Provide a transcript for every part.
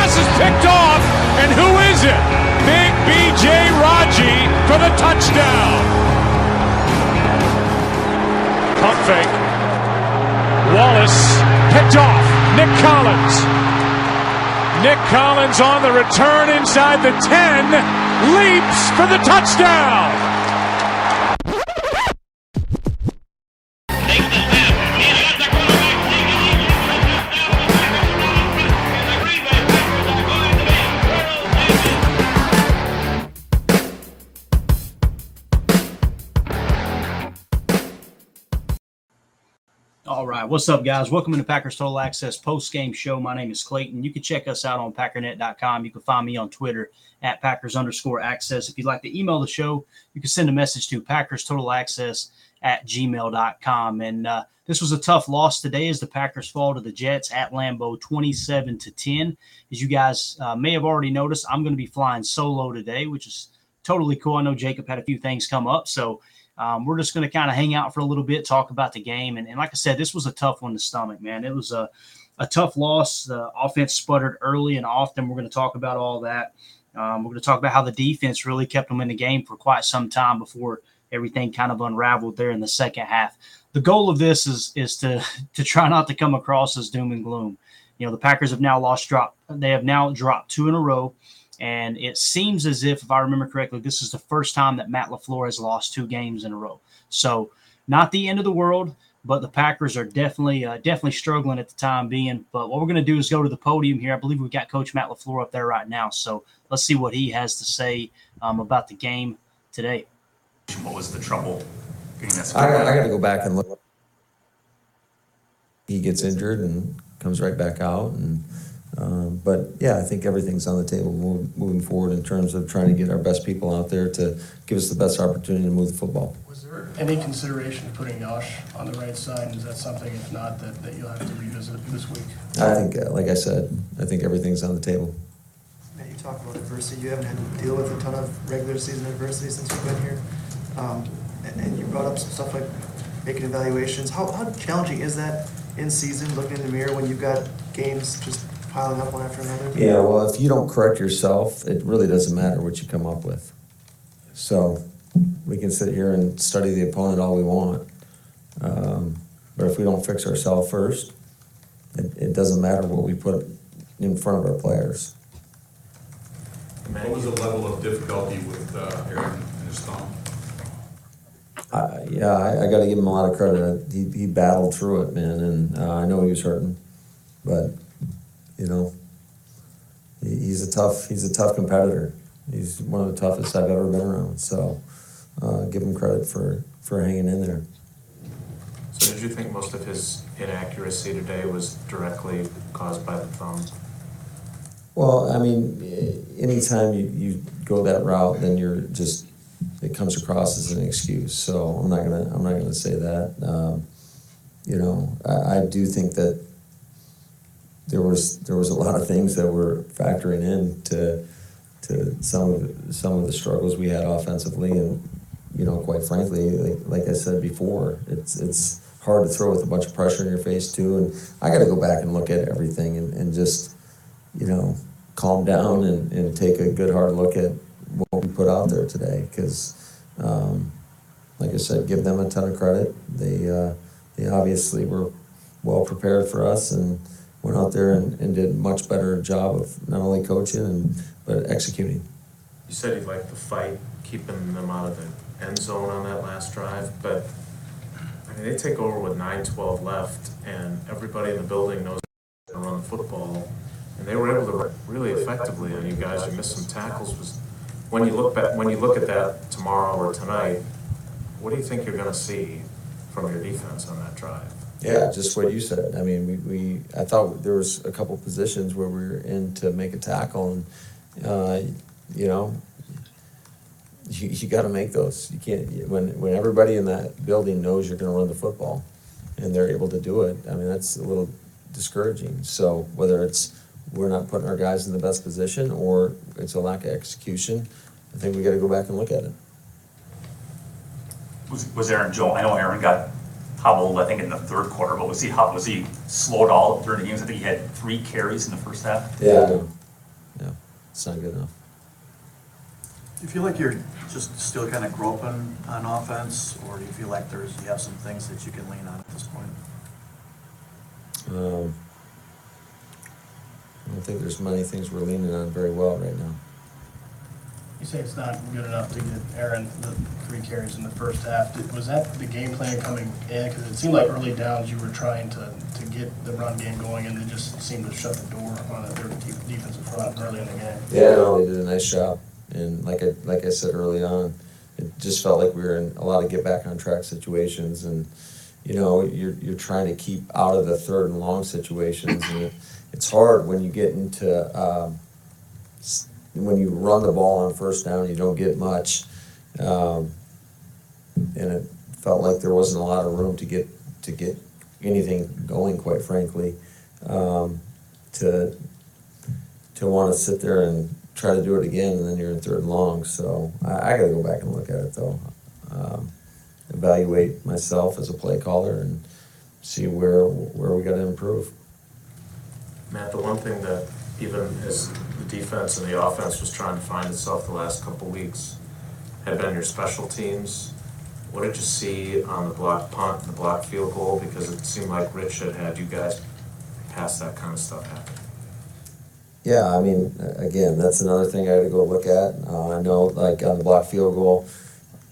Pass is picked off, and who is it? Big B.J. Raji for the touchdown. Pump fake. Wallace picked off. Nick Collins. Nick Collins on the return inside the 10, leaps for the touchdown. What's up, guys? Welcome to Packers Total Access post game show. My name is Clayton. You can check us out on Packernet.com. You can find me on Twitter at Packers underscore access. If you'd like to email the show, you can send a message to Packers Total Access at gmail.com. And uh, this was a tough loss today as the Packers fall to the Jets at Lambeau 27 to 10. As you guys uh, may have already noticed, I'm going to be flying solo today, which is totally cool. I know Jacob had a few things come up. So um, we're just going to kind of hang out for a little bit, talk about the game. And, and like I said, this was a tough one to stomach, man. It was a, a tough loss. The offense sputtered early and often. We're going to talk about all that. Um, we're going to talk about how the defense really kept them in the game for quite some time before everything kind of unraveled there in the second half. The goal of this is is to to try not to come across as doom and gloom. You know, the Packers have now lost drop. They have now dropped two in a row. And it seems as if, if I remember correctly, this is the first time that Matt LaFleur has lost two games in a row. So, not the end of the world, but the Packers are definitely uh, definitely struggling at the time being. But what we're going to do is go to the podium here. I believe we've got Coach Matt LaFleur up there right now. So let's see what he has to say um, about the game today. What was the trouble I, I got to go back and look. He gets injured and comes right back out, and um, but yeah, I think everything's on the table move, moving forward in terms of trying to get our best people out there to give us the best opportunity to move the football. Was there any consideration of putting Josh on the right side? Is that something, if not, that, that you'll have to revisit this week? I think, uh, like I said, I think everything's on the table. Matt, you talk about adversity. You haven't had to deal with a ton of regular season adversity since you've been here. Um, and, and you brought up some stuff like making evaluations. How, how challenging is that in season, looking in the mirror when you've got games just piling up one after another? Yeah, well, if you don't correct yourself, it really doesn't matter what you come up with. So we can sit here and study the opponent all we want. Um, but if we don't fix ourselves first, it, it doesn't matter what we put in front of our players. What was the level of difficulty with uh, Aaron and his thumb? I, yeah, I, I got to give him a lot of credit. He, he battled through it, man, and uh, I know he was hurting, but you know, he's a tough he's a tough competitor. He's one of the toughest I've ever been around. So, uh, give him credit for for hanging in there. So did you think most of his inaccuracy today was directly caused by the thumb? Well, I mean, anytime you, you go that route, then you're just it comes across as an excuse. So I'm not gonna I'm not gonna say that. Um, you know, I, I do think that there was there was a lot of things that were factoring in to to some of some of the struggles we had offensively, and you know, quite frankly, like, like I said before, it's it's hard to throw with a bunch of pressure in your face too. And I got to go back and look at everything and, and just you know calm down and, and take a good hard look at what we put out there today because. Um, like I said, give them a ton of credit. They uh, they obviously were well prepared for us and went out there and, and did much better job of not only coaching and but executing. You said you liked the fight, keeping them out of the end zone on that last drive, but I mean, they take over with 9-12 left, and everybody in the building knows to run the football, and they were able to really effectively on you guys. You missed some tackles. Was when you look back, when you look at that tomorrow or tonight, what do you think you're going to see from your defense on that drive? Yeah, just what you said. I mean, we, we I thought there was a couple positions where we were in to make a tackle, and uh, you know, you, you got to make those. You can't when when everybody in that building knows you're going to run the football, and they're able to do it. I mean, that's a little discouraging. So whether it's we're not putting our guys in the best position or it's a lack of execution, I think we got to go back and look at it. Was, was Aaron Jones? I know Aaron got hobbled, I think, in the third quarter, but was he was he slow at all during the games? I think he had three carries in the first half. Yeah, yeah, it's not good enough. Do you feel like you're just still kind of groping on offense, or do you feel like there's you have some things that you can lean on at this point? Um, I don't think there's many things we're leaning on very well right now. You say it's not good enough to get Aaron the three carries in the first half. Did- Was that the game plan coming in? Because it seemed like early downs you were trying to, to get the run game going and they just seemed to shut the door on their de- defensive front early in the game. Yeah, no, they did a nice job, and like I like I said early on, it just felt like we were in a lot of get back on track situations, and you know you're you're trying to keep out of the third and long situations, and it, it's hard when you get into um, when you run the ball on first down, you don't get much, um, and it felt like there wasn't a lot of room to get to get anything going, quite frankly, um, to to want to sit there and try to do it again, and then you're in third and long. So I, I got to go back and look at it though, um, evaluate myself as a play caller, and see where where we got to improve. Matt, the one thing that even as the defense and the offense was trying to find itself the last couple weeks had been your special teams. What did you see on the block punt and the block field goal? Because it seemed like Rich had had you guys pass that kind of stuff happen. Yeah, I mean, again, that's another thing I had to go look at. Uh, I know, like on the block field goal,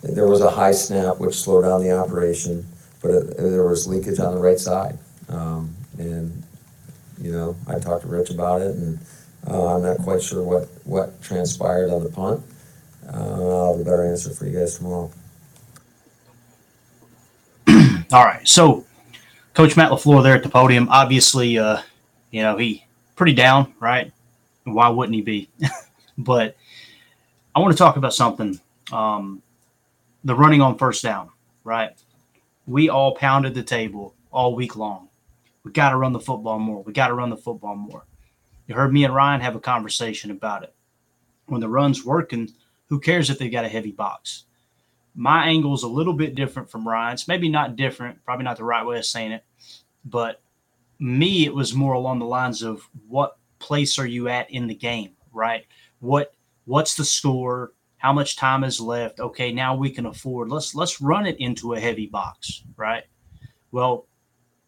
there was a high snap which slowed down the operation, but it, there was leakage on the right side, um, and you know, I talked to Rich about it, and uh, I'm not quite sure what what transpired on the punt. Uh, I'll have a better answer for you guys tomorrow. All right. So, Coach Matt LaFleur there at the podium. Obviously, uh, you know, he pretty down, right? Why wouldn't he be? but I want to talk about something. Um, the running on first down, right? We all pounded the table all week long. We got to run the football more. We got to run the football more. You heard me and Ryan have a conversation about it. When the run's working, who cares if they got a heavy box? my angle is a little bit different from Ryan's. Maybe not different, probably not the right way of saying it, but me, it was more along the lines of what place are you at in the game, right? What what's the score? How much time is left? Okay, now we can afford. Let's let's run it into a heavy box, right? Well,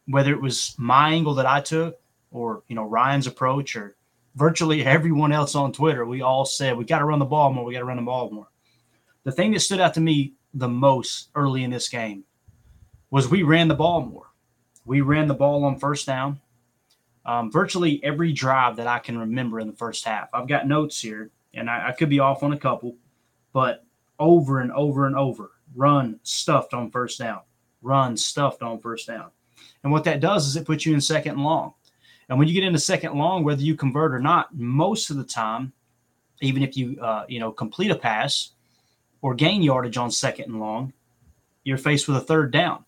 whether it was my angle that I took or you know Ryan's approach or virtually everyone else on Twitter, we all said we got to run the ball more. We got to run the ball more. The thing that stood out to me the most early in this game was we ran the ball more. We ran the ball on first down. Um, virtually every drive that I can remember in the first half. I've got notes here, and I, I could be off on a couple, but over and over and over, run stuffed on first down, run stuffed on first down. And what that does is it puts you in second and long. And when you get into second long, whether you convert or not, most of the time, even if you uh, you know complete a pass or gain yardage on second and long, you're faced with a third down.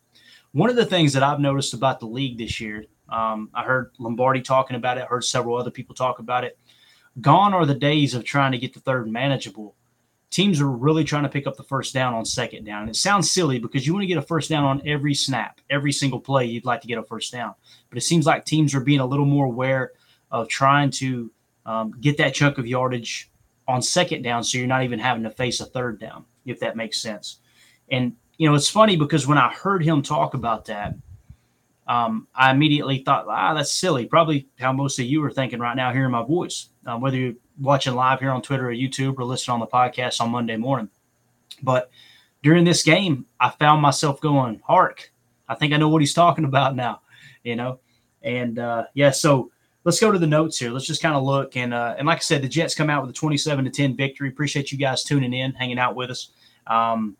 One of the things that I've noticed about the league this year, um, I heard Lombardi talking about it, heard several other people talk about it. Gone are the days of trying to get the third manageable. Teams are really trying to pick up the first down on second down. And it sounds silly because you want to get a first down on every snap, every single play, you'd like to get a first down. But it seems like teams are being a little more aware of trying to um, get that chunk of yardage on second down so you're not even having to face a third down, if that makes sense. And, you know, it's funny because when I heard him talk about that, um, I immediately thought, ah, that's silly. Probably how most of you are thinking right now, hearing my voice, um, whether you're watching live here on Twitter or YouTube or listening on the podcast on Monday morning. But during this game, I found myself going, hark, I think I know what he's talking about now, you know? And uh, yeah, so let's go to the notes here. Let's just kind of look. And, uh, and like I said, the Jets come out with a 27 to 10 victory. Appreciate you guys tuning in, hanging out with us. Um,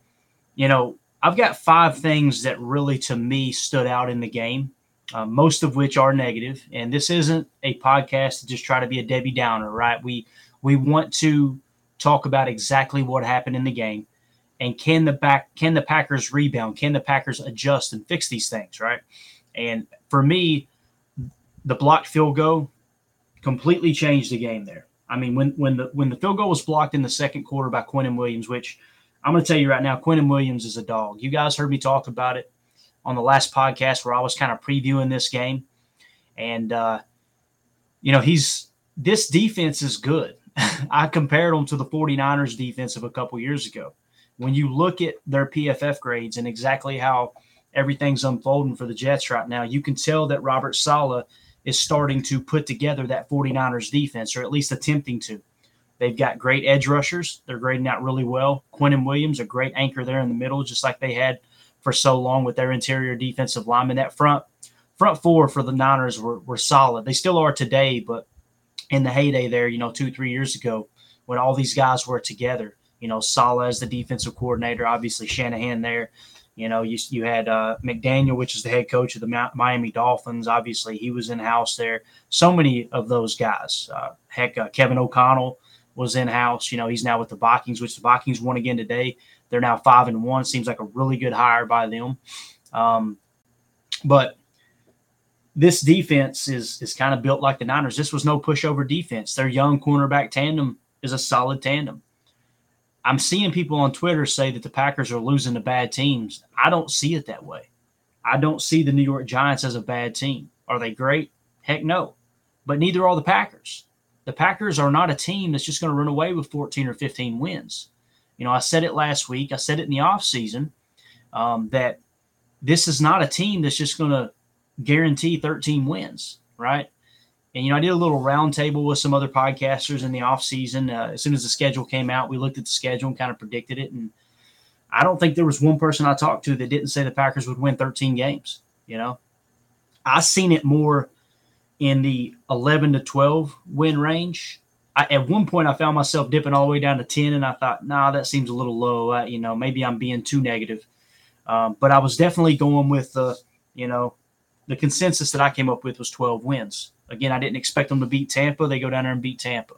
you know, I've got five things that really, to me, stood out in the game, uh, most of which are negative. And this isn't a podcast to just try to be a Debbie Downer, right? We we want to talk about exactly what happened in the game, and can the back can the Packers rebound? Can the Packers adjust and fix these things, right? And for me, the blocked field goal completely changed the game there. I mean, when when the when the field goal was blocked in the second quarter by Quinnen Williams, which – I'm going to tell you right now, Quinnen Williams is a dog. You guys heard me talk about it on the last podcast where I was kind of previewing this game. And, uh, you know, he's this defense is good. I compared them to the 49ers defense of a couple years ago. When you look at their PFF grades and exactly how everything's unfolding for the Jets right now, you can tell that Robert Saleh is starting to put together that 49ers defense, or at least attempting to. They've got great edge rushers. They're grading out really well. Quinnen Williams, a great anchor there in the middle, just like they had for so long with their interior defensive lineman. That front front four for the Niners were, were solid. They still are today, but in the heyday there, you know, two, three years ago, when all these guys were together, you know, Saleh as the defensive coordinator, obviously Shanahan there. You know, you, you had uh, McDaniel, which is the head coach of the Miami Dolphins. Obviously, he was in house there. So many of those guys. Uh, heck, uh, Kevin O'Connell, was in house. You know, he's now with the Vikings, which the Vikings won again today. They're now five and one. Seems like a really good hire by them. Um, but this defense is is kind of built like the Niners. This was no pushover defense. Their young cornerback tandem is a solid tandem. I'm seeing people on Twitter say that the Packers are losing to bad teams. I don't see it that way. I don't see the New York Giants as a bad team. Are they great? Heck no. But neither are the Packers the Packers are not a team that's just going to run away with 14 or 15 wins. You know, I said it last week, I said it in the offseason um, that this is not a team that's just going to guarantee 13 wins, right? And, you know, I did a little roundtable with some other podcasters in the offseason. Uh, as soon as the schedule came out, we looked at the schedule and kind of predicted it. And I don't think there was one person I talked to that didn't say the Packers would win 13 games. You know, I've seen it more – in the 11 to 12 win range. I, at one point, I found myself dipping all the way down to 10, and I thought, nah, that seems a little low. Uh, you know, maybe I'm being too negative. Um, but I was definitely going with the, you know, the consensus that I came up with was 12 wins. Again, I didn't expect them to beat Tampa. They go down there and beat Tampa.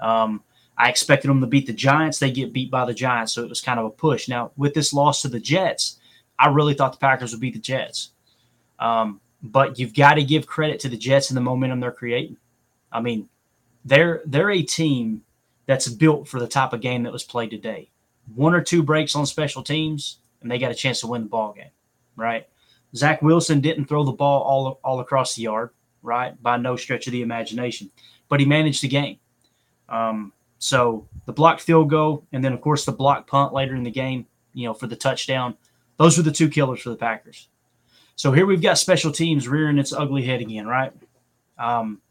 Um, I expected them to beat the Giants. They get beat by the Giants, so it was kind of a push. Now, with this loss to the Jets, I really thought the Packers would beat the Jets. Um, but you've got to give credit to the Jets and the momentum they're creating. I mean, they're they're a team that's built for the type of game that was played today. One or two breaks on special teams, and they got a chance to win the ball game, right? Zach Wilson didn't throw the ball all all across the yard, right? By no stretch of the imagination, but he managed the game. Um, so the blocked field goal, and then of course the block punt later in the game, you know, for the touchdown. Those were the two killers for the Packers. So here we've got special teams rearing its ugly head again, right? Um,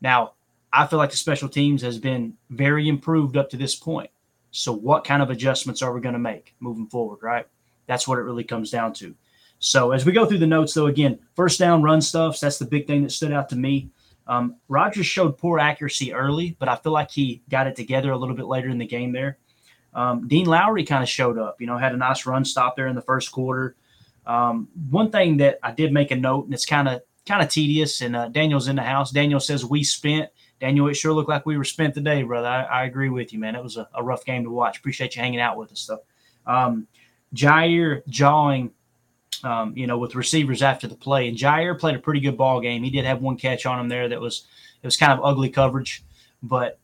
now, I feel like the special teams has been very improved up to this point. So, what kind of adjustments are we going to make moving forward, right? That's what it really comes down to. So, as we go through the notes, though, again, first down run stuffs, that's the big thing that stood out to me. Um, Rodgers showed poor accuracy early, but I feel like he got it together a little bit later in the game there. Um, Dean Lowry kind of showed up, you know, had a nice run stop there in the first quarter. Um, one thing that I did make a note, and it's kind of kind of tedious, and uh, Daniel's in the house. Daniel says we spent Daniel, it sure looked like we were spent the day, brother. I, I agree with you, man. It was a, a, rough game to watch. Appreciate you hanging out with us, though. Um, Jaire jawing, um, you know, with receivers after the play, and Jaire played a pretty good ball game. He did have one catch on him there that was it was kind of ugly coverage, but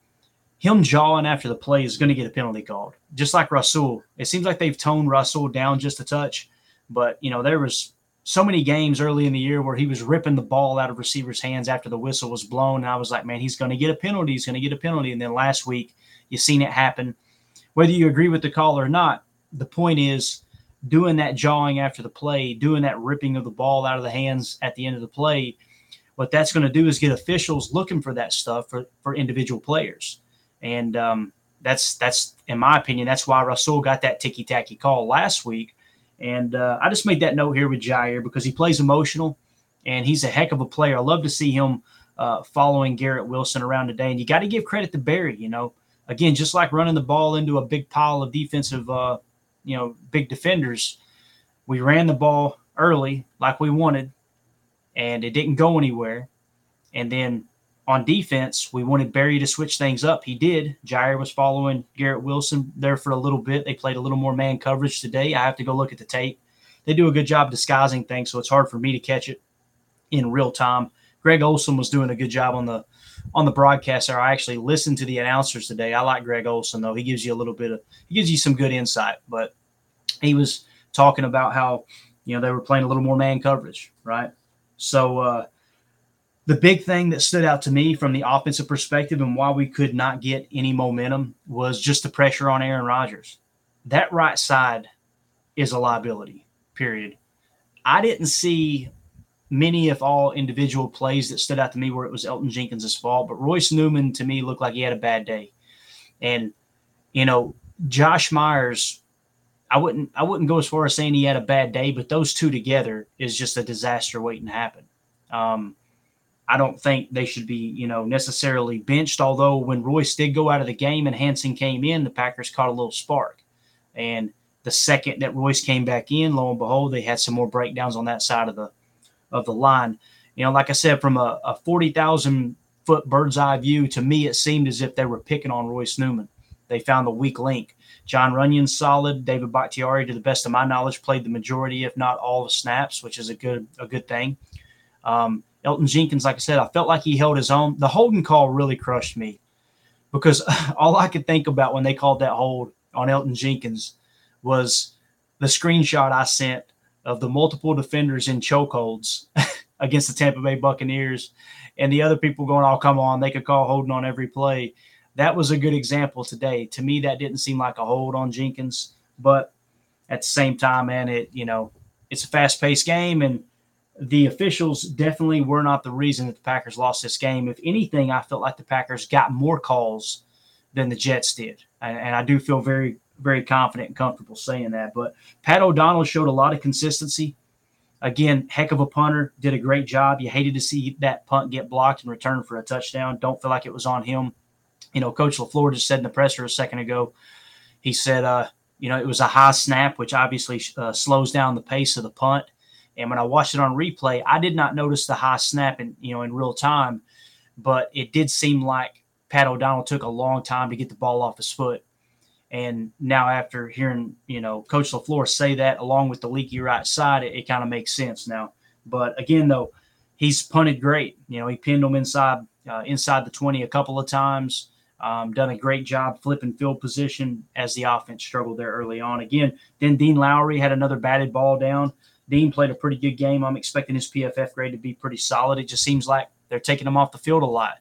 him jawing after the play is going to get a penalty called, just like Rasul. It seems like they've toned Rasul down just a touch, but you know there was so many games early in the year where he was ripping the ball out of receivers' hands after the whistle was blown, and I was like, man, he's going to get a penalty. He's going to get a penalty. And then last week, you seen it happen. Whether you agree with the call or not, the point is doing that jawing after the play, doing that ripping of the ball out of the hands at the end of the play. What that's going to do is get officials looking for that stuff for, for individual players. And um, that's that's in my opinion, that's why Rasul got that ticky tacky call last week. And uh, I just made that note here with Jaire because he plays emotional and he's a heck of a player. I love to see him uh, following Garrett Wilson around today. And you got to give credit to Barry. You know, again, just like running the ball into a big pile of defensive, uh, you know, big defenders, we ran the ball early like we wanted, and it didn't go anywhere. And then on defense, we wanted Barry to switch things up. He did. Jaire was following Garrett Wilson there for a little bit. They played a little more man coverage today. I have to go look at the tape. They do a good job disguising things, so it's hard for me to catch it in real time. Greg Olsen was doing a good job on the on the broadcast there. I actually listened to the announcers today. I like Greg Olsen though. He gives you a little bit of he gives you some good insight, but he was talking about how you know they were playing a little more man coverage, right? So uh the big thing that stood out to me from the offensive perspective and why we could not get any momentum was just the pressure on Aaron Rodgers. That right side is a liability, period. I didn't see many, if all, individual plays that stood out to me where it was Elgton Jenkins' fault, but Royce Newman to me looked like he had a bad day. And, you know, Josh Myers, I wouldn't I wouldn't go as far as saying he had a bad day, but those two together is just a disaster waiting to happen. Um, I don't think they should be, you know, necessarily benched. Although when Royce did go out of the game and Hanson came in, the Packers caught a little spark. And the second that Royce came back in, lo and behold, they had some more breakdowns on that side of the of the line. You know, like I said, from a, a forty thousand foot bird's eye view, to me it seemed as if they were picking on Royce Newman. They found the weak link. John Runyan's solid. David Bakhtiari, to the best of my knowledge, played the majority, if not all, the snaps, which is a good a good thing. Um, Elgton Jenkins, like I said, I felt like he held his own. The holding call really crushed me because all I could think about when they called that hold on Elgton Jenkins was the screenshot I sent of the multiple defenders in chokeholds against the Tampa Bay Buccaneers and the other people going, Oh, come on, they could call holding on every play. That was a good example today. To me, that didn't seem like a hold on Jenkins, but at the same time, man, it you know, it's a fast paced game and the officials definitely were not the reason that the Packers lost this game. If anything, I felt like the Packers got more calls than the Jets did. And, and, I do feel very, very confident and comfortable saying that. But Pat O'Donnell showed a lot of consistency. Again, heck of a punter, did a great job. You hated to see that punt get blocked and return for a touchdown. Don't feel like it was on him. You know, Coach LaFleur just said in the presser a second ago, he said, uh, you know, it was a high snap, which obviously uh, slows down the pace of the punt and when I watched it on replay, I did not notice the high snap in you know in real time, but it did seem like Pat O'Donnell took a long time to get the ball off his foot. And now after hearing you know Coach Lafleur say that along with the leaky right side, it, it kind of makes sense now. But again, though, he's punted great. You know, he pinned them inside uh, inside the twenty a couple of times. Um, done a great job flipping field position as the offense struggled there early on. Again, then Dean Lowry had another batted ball down. Dean played a pretty good game. I'm expecting his PFF grade to be pretty solid. It just seems like they're taking him off the field a lot.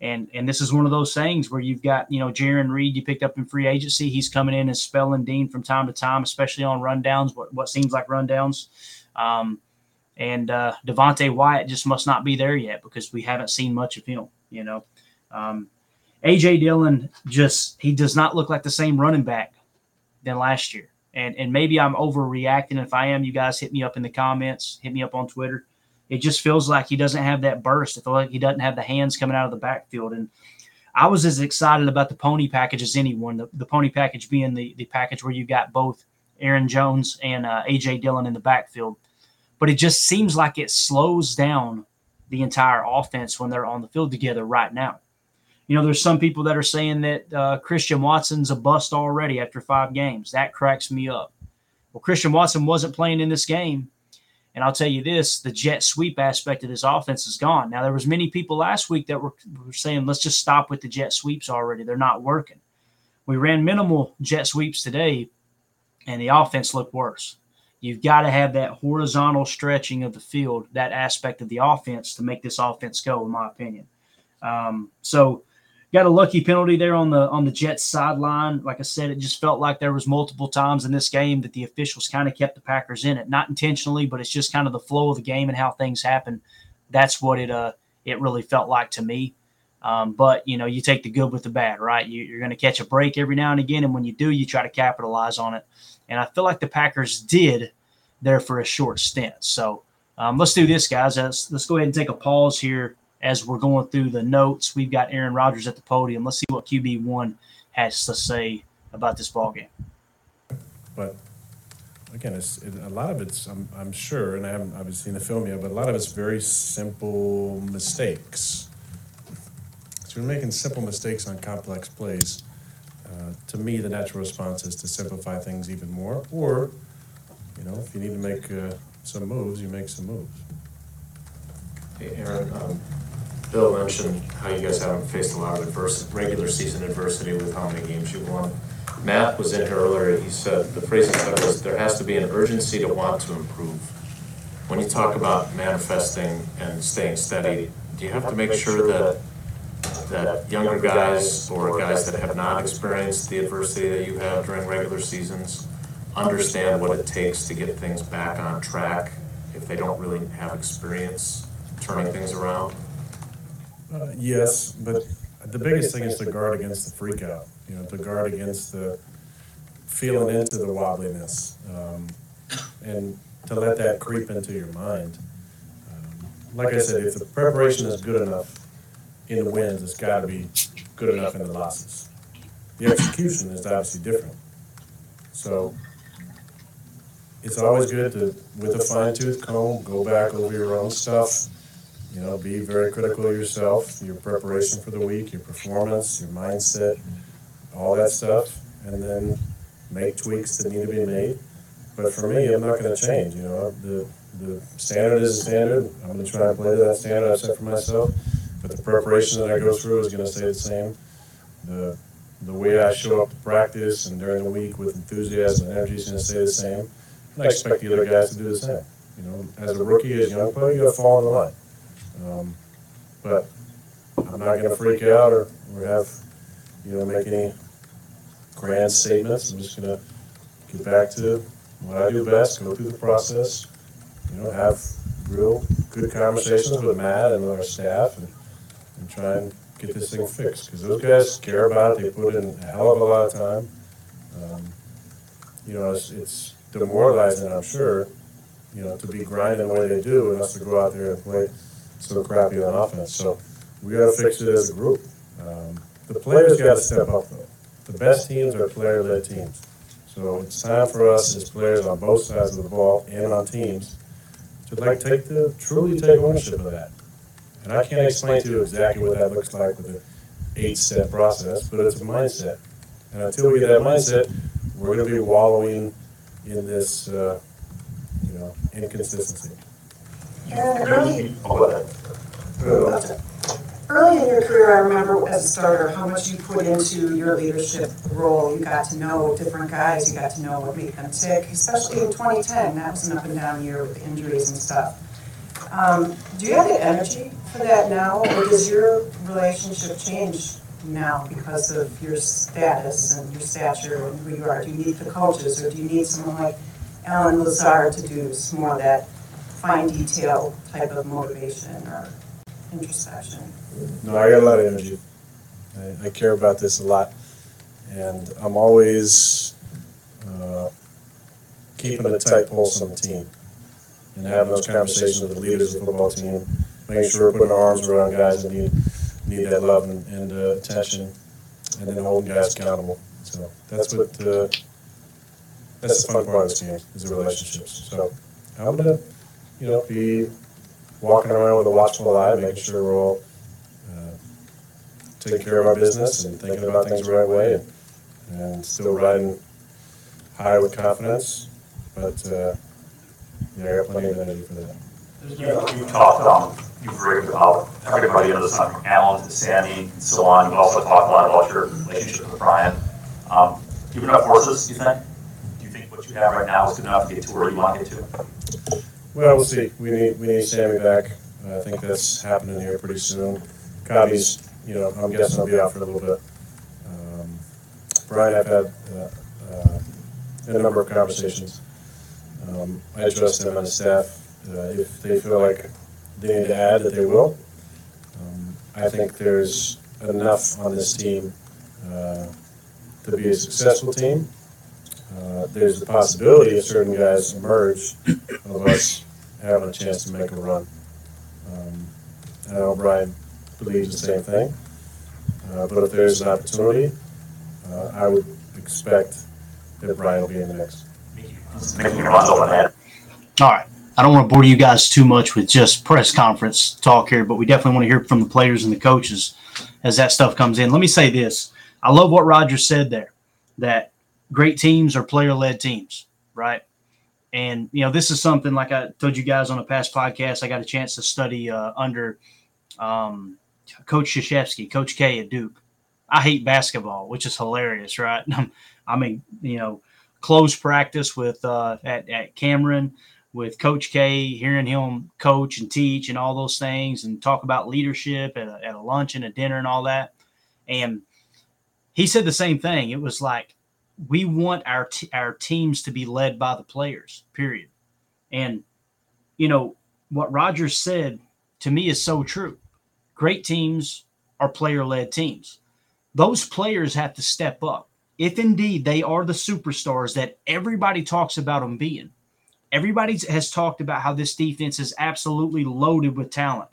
And and this is one of those things where you've got, you know, Jarran Reed you picked up in free agency. He's coming in and spelling Dean from time to time, especially on rundowns, what, what seems like rundowns. Um, and uh, Devonte Wyatt just must not be there yet because we haven't seen much of him, you know. Um, AJ Dillon just he does not look like the same running back than last year and and maybe I'm overreacting. If I am, you guys hit me up in the comments, hit me up on Twitter. It just feels like he doesn't have that burst. It feels like he doesn't have the hands coming out of the backfield. And I was as excited about the pony package as anyone. The, the pony package being the the package where you got both Aaron Jones and uh, AJ Dillon in the backfield. But it just seems like it slows down the entire offense when they're on the field together right now. You know, there's some people that are saying that uh, Christian Watson's a bust already after five games. That cracks me up. Well, Christian Watson wasn't playing in this game, and I'll tell you this: the jet sweep aspect of this offense is gone. Now, there was many people last week that were, were saying, "Let's just stop with the jet sweeps already. They're not working." We ran minimal jet sweeps today, and the offense looked worse. You've got to have that horizontal stretching of the field, that aspect of the offense, to make this offense go, in my opinion. Um, so got a lucky penalty there on the on the Jets sideline. Like I said, it just felt like there was multiple times in this game that the officials kind of kept the Packers in it, not intentionally, but it's just kind of the flow of the game and how things happen. That's what it uh it really felt like to me. Um, but you know, you take the good with the bad, right? You, you're going to catch a break every now and again, and when you do, you try to capitalize on it. And I feel like the Packers did there for a short stint. So um, let's do this, guys. Let's, let's go ahead and take a pause here as we're going through the notes. We've got Aaron Rodgers at the podium. Let's see what QB one has to say about this ball game. But again, it's it, a lot of it's I'm, I'm sure, and I haven't obviously seen the film yet, but a lot of it's very simple mistakes. So we're making simple mistakes on complex plays. Uh, to me, the natural response is to simplify things even more, or you know, if you need to make uh, some moves, you make some moves. Hey, Aaron, um, Bill mentioned how you guys haven't faced a lot of adversity, regular season adversity with how many games you've won. Matt was in here earlier, he said, the phrase he said was, there has to be an urgency to want to improve. When you talk about manifesting and staying steady, do you have to make sure that, that younger guys or guys that have not experienced the adversity that you have during regular seasons understand what it takes to get things back on track if they don't really have experience turning things around? Uh, yes, but the biggest thing is to guard against the freak out. You know, to guard against the feeling into the wobbliness, um, and to let that creep into your mind. Um, like I said, if the preparation is good enough in the wins, it's got to be good enough in the losses. The execution is obviously different. So it's always good to, with a fine tooth comb, go back over your own stuff you know, be very critical of yourself, your preparation for the week, your performance, your mindset, all that stuff, and then make tweaks that need to be made. But for me, I'm not going to change. You know, the the standard is a standard. I'm going to try and play to that standard I've set for myself. But the preparation that I go through is going to stay the same. The the way I show up to practice and during the week with enthusiasm and energy is going to stay the same. And I expect the other guys to do the same. You know, as a rookie, as a young player, you got to fall in line. Um, but I'm not going to freak out or, or have, you know, make any grand statements. I'm just going to get back to what I do best, go through the process, you know, have real good conversations with Matt and our staff and, and try and get this thing fixed. Because those guys care about it. They put in a hell of a lot of time. Um, you know, it's, it's demoralizing, I'm sure, you know, to be grinding the way they do and us to go out there and play so crappy on offense. So we got to fix it as a group. Um, the players got to step up though. The best teams are player-led teams. So it's time for us as players on both sides of the ball and on teams to like take the truly take ownership of that. And I can't explain to you exactly what that looks like with an eight-step process, but it's a mindset. And until we get that mindset, we're going to be wallowing in this, uh, you know, inconsistency. Early, early in your career, I remember as a starter how much you put into your leadership role. You got to know different guys, you got to know what made them tick, especially in 2010. That was an up and down year with injuries and stuff. Um, do you have the energy for that now, or does your relationship change now because of your status and your stature and who you are? Do you need the coaches, or do you need someone like Allen Lazard to do some more of that fine detail type of motivation or introspection? No, I got a lot of energy. I, I care about this a lot, and I'm always uh, keeping a tight pulse on the team and having those conversations with the leaders of the football team, making sure we're putting our arms around guys that need need that love and, and uh, attention, and then holding guys accountable. So that's what uh, that's the fun part of this game is the relationships. So I'm gonna, you know, be walking around with a watchful eye, making sure we're all uh, taking care of our business and thinking about things the right way and, still riding high with confidence. But uh, yeah, I got plenty of energy for that. You, talked, um, you've written about everybody under the sun, Allen, Sammy, and so on. You've also talked a lot about your relationship with Brian. Um, do you enough horses, you think? Do you think what you have right now is good enough to get to where you want to get to? Well, we'll see. We need we need Sammy back. Uh, I think that's happening here pretty soon. Cobby's, you know, I'm guessing he'll be out for a little bit. Um, Brian, I've had uh, uh, a number of conversations. Um, I trust him and his staff. Uh, if they feel like they need to add, that they will. Um, I think there's enough on this team uh, to be a successful team. Uh, there's the possibility of certain guys emerge of us having a chance to make a run. Um, I know Brian believes the same thing, uh, but if there's an opportunity, uh, I would expect that Brian will be in the mix. Making your runs over ahead. All right. I don't want to bore you guys too much with just press conference talk here, but we definitely want to hear from the players and the coaches as that stuff comes in. Let me say this. I love what Roger said there that great teams are player led teams, right? And, you know, this is something like I told you guys on a past podcast, I got a chance to study uh, under um, Coach Krzyzewski, Coach K at Duke. I hate basketball, which is hilarious, right? I mean, you know, close practice with uh, at, at Cameron with Coach K, hearing him coach and teach and all those things and talk about leadership at a, at a lunch and a dinner and all that. And he said the same thing. It was like, we want our, t- our teams to be led by the players, period. And, you know, what Rodgers said to me is so true. Great teams are player led teams. Those players have to step up. If indeed they are the superstars that everybody talks about them being, everybody has talked about how this defense is absolutely loaded with talent.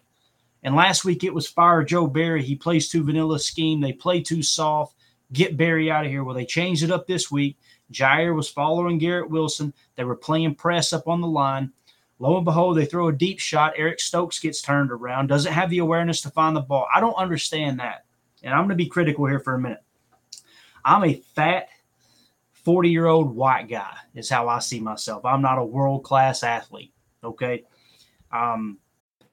And last week it was fire Joe Barry. He plays too vanilla scheme. They play too soft. Get Barry out of here. Well, they changed it up this week. Jaire was following Garrett Wilson. They were playing press up on the line. Lo and behold, they throw a deep shot. Eric Stokes gets turned around, doesn't have the awareness to find the ball. I don't understand that. And I'm going to be critical here for a minute. I'm a fat 40 year old white guy, is how I see myself. I'm not a world class athlete. Okay. Um,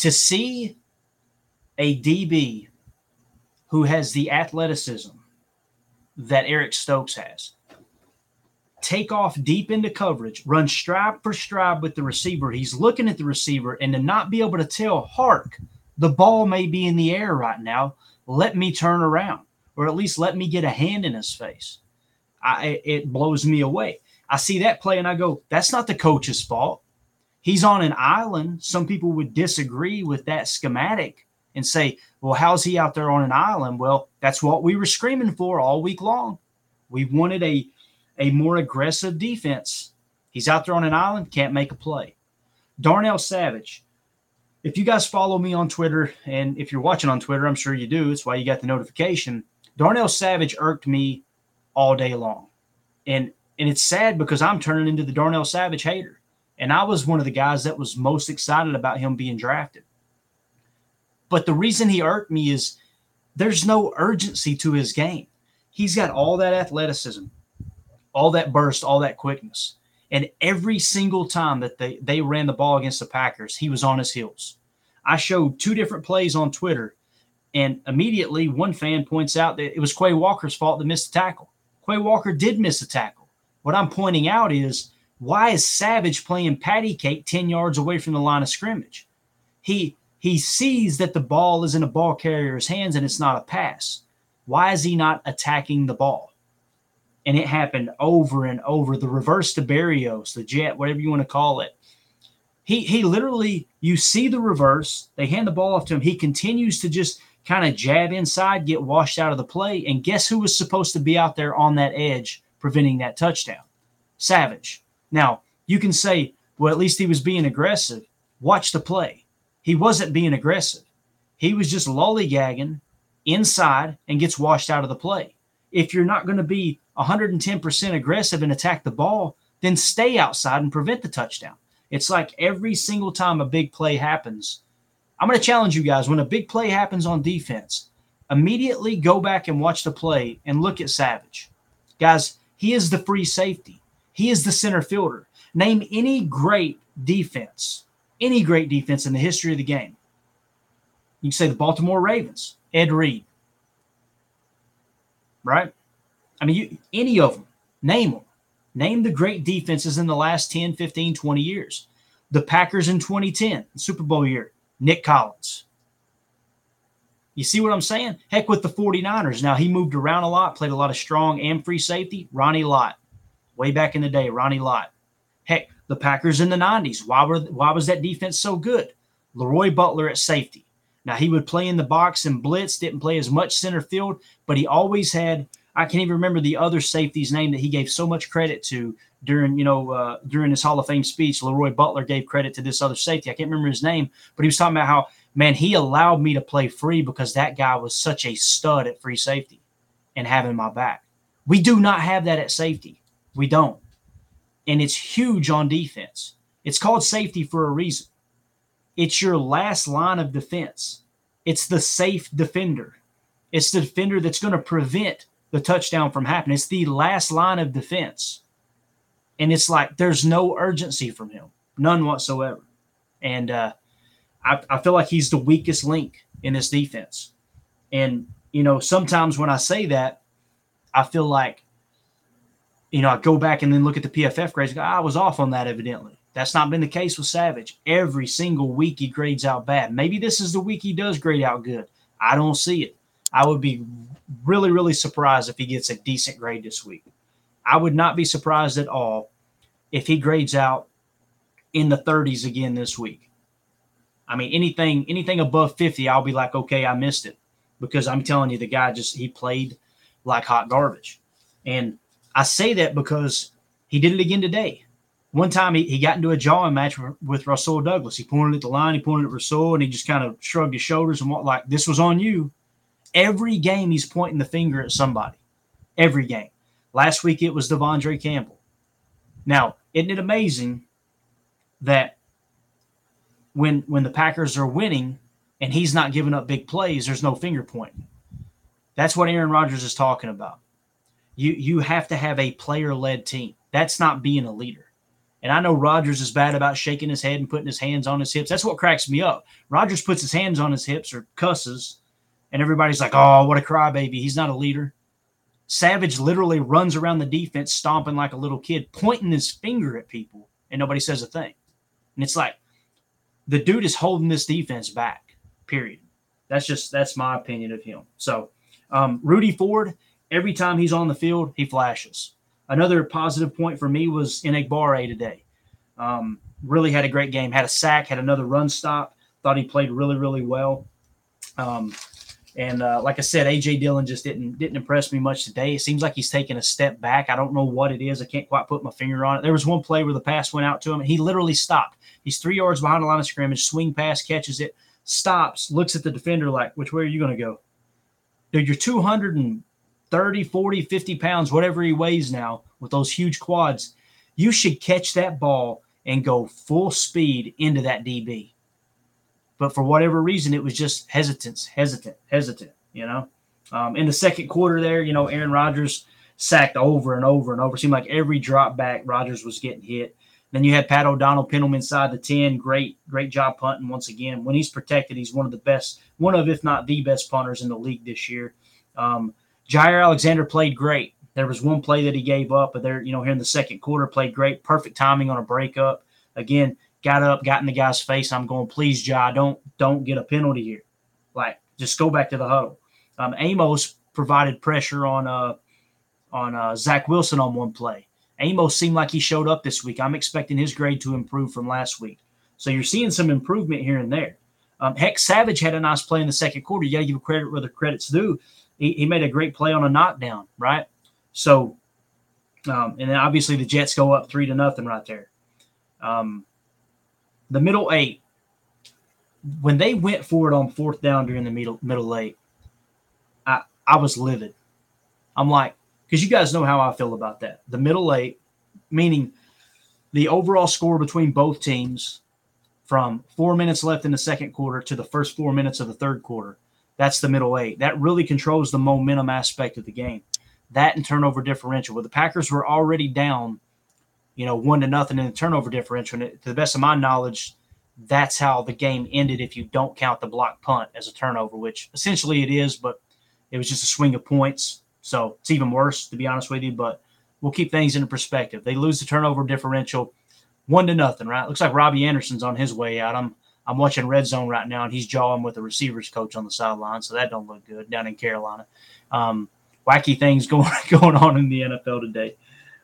To see a DB who has the athleticism that Eric Stokes has take off deep into coverage, run stride for stride with the receiver. He's looking at the receiver and to not be able to tell, Hark, the ball may be in the air right now. Let me turn around, or at least let me get a hand in his face. I, it blows me away. I see that play and I go, that's not the coach's fault. He's on an island. Some people would disagree with that schematic and say, well, how's he out there on an island? Well, that's what we were screaming for all week long. We wanted a, a more aggressive defense. He's out there on an island, can't make a play. Darnell Savage. If you guys follow me on Twitter, and if you're watching on Twitter, I'm sure you do. It's why you got the notification. Darnell Savage irked me all day long. And and it's sad because I'm turning into the Darnell Savage hater. And I was one of the guys that was most excited about him being drafted. But the reason he irked me is there's no urgency to his game. He's got all that athleticism, all that burst, all that quickness. And every single time that they, they ran the ball against the Packers, he was on his heels. I showed two different plays on Twitter, and immediately one fan points out that it was Quay Walker's fault that missed the tackle. Quay Walker did miss a tackle. What I'm pointing out is why is Savage playing patty cake 10 yards away from the line of scrimmage? He he sees that the ball is in a ball carrier's hands and it's not a pass. Why is he not attacking the ball? And it happened over and over. The reverse to Berrios, the jet, whatever you want to call it. He he literally, you see the reverse. They hand the ball off to him. He continues to just kind of jab inside, get washed out of the play. And guess who was supposed to be out there on that edge preventing that touchdown? Savage. Now, you can say, well, at least he was being aggressive. Watch the play. He wasn't being aggressive. He was just lollygagging inside and gets washed out of the play. If you're not going to be 110% aggressive and attack the ball, then stay outside and prevent the touchdown. It's like every single time a big play happens, I'm going to challenge you guys when a big play happens on defense, immediately go back and watch the play and look at Savage. Guys, he is the free safety. He is the center fielder. Name any great defense, any great defense in the history of the game. You can say the Baltimore Ravens, Ed Reed, right? I mean, you, any of them, name them. Name the great defenses in the last 10, 15, 20 years. The Packers in 2010, Super Bowl year, Nick Collins. You see what I'm saying? Heck, with the 49ers. Now, he moved around a lot, played a lot of strong and free safety. Ronnie Lott, way back in the day, Ronnie Lott. Heck, the Packers in the 90s. Why, were, why was that defense so good? Leroy Butler at safety. Now, he would play in the box and blitz, didn't play as much center field, but he always had – I can't even remember the other safety's name that he gave so much credit to during, you know, uh, during his Hall of Fame speech. Leroy Butler gave credit to this other safety. I can't remember his name, but he was talking about how, man, he allowed me to play free because that guy was such a stud at free safety and having my back. We do not have that at safety. We don't. And it's huge on defense. It's called safety for a reason. It's your last line of defense. It's the safe defender. It's the defender that's going to prevent the touchdown from happening. It's the last line of defense. And it's like there's no urgency from him, none whatsoever. And uh, I, I feel like he's the weakest link in this defense. And, you know, sometimes when I say that, I feel like, you know, I go back and then look at the PFF grades. Go, I was off on that, evidently. That's not been the case with Savage. Every single week he grades out bad. Maybe this is the week he does grade out good. I don't see it. I would be really, really surprised if he gets a decent grade this week. I would not be surprised at all if he grades out in the 30s again this week. I mean, anything anything above 50, I'll be like, okay, I missed it. Because I'm telling you, the guy just he played like hot garbage. And I say that because he did it again today. One time he, he got into a jawing match with Rasul Douglas. He pointed at the line, he pointed at Rasul, and he just kind of shrugged his shoulders and what like, this was on you. Every game he's pointing the finger at somebody. Every game. Last week it was De'Vondre Campbell. Now, isn't it amazing that when when the Packers are winning and he's not giving up big plays, there's no finger pointing. That's what Aaron Rodgers is talking about. You you have to have a player led team. That's not being a leader. And I know Rodgers is bad about shaking his head and putting his hands on his hips. That's what cracks me up. Rodgers puts his hands on his hips or cusses, and everybody's like, "Oh, what a crybaby! He's not a leader." Savage literally runs around the defense, stomping like a little kid, pointing his finger at people, and nobody says a thing. And it's like the dude is holding this defense back. Period. That's just that's my opinion of him. So, um, Rudy Ford, every time he's on the field, he flashes. Another positive point for me was in Enagbare today. Um, really had a great game. Had a sack, had another run stop. Thought he played really, really well. Um, and uh, like I said, AJ Dillon just didn't didn't impress me much today. It seems like he's taking a step back. I don't know what it is. I can't quite put my finger on it. There was one play where the pass went out to him, and he literally stopped. He's three yards behind the line of scrimmage, swing pass, catches it, stops, looks at the defender like, which way are you going to go? Dude, you're 230, 40, 50 pounds, whatever he weighs now, with those huge quads. You should catch that ball and go full speed into that DB. But for whatever reason, it was just hesitance, hesitant, hesitant, you know. Um, in the second quarter, there, you know, Aaron Rodgers sacked over and over and over. It seemed like every drop back, Rodgers was getting hit. Then you had Pat O'Donnell pin him inside the 10. Great, great job punting once again. When he's protected, he's one of the best, one of, if not the best punters in the league this year. Um, Jaire Alexander played great. There was one play that he gave up, but there, you know, here in the second quarter, played great. Perfect timing on a breakup. Again, got up, got in the guy's face. I'm going, please, Jai, don't don't get a penalty here. Like, just go back to the huddle. Um, Amos provided pressure on uh on uh, Zach Wilson on one play. Amos seemed like he showed up this week. I'm expecting his grade to improve from last week. So you're seeing some improvement here and there. Um, heck, Savage had a nice play in the second quarter. You got to give credit where the credit's due. He, he, made a great play on a knockdown, right? So, um, and then obviously the Jets go up three to nothing right there. Um, the middle eight, when they went for it on fourth down during the middle middle eight, I I was livid. I'm like, because you guys know how I feel about that. The middle eight, meaning the overall score between both teams from four minutes left in the second quarter to the first four minutes of the third quarter. That's the middle eight. That really controls the momentum aspect of the game. That and turnover differential. Well, the Packers were already down, you know, one to nothing in the turnover differential. And to the best of my knowledge, that's how the game ended if you don't count the block punt as a turnover, which essentially it is, but it was just a swing of points. So it's even worse, to be honest with you. But we'll keep things in perspective. They lose the turnover differential, one to nothing. Right? Looks like Robbie Anderson's on his way out. I'm I'm watching Red Zone right now, and he's jawing with the receivers coach on the sideline, so that don't look good down in Carolina. Um, wacky things going going on in the NFL today.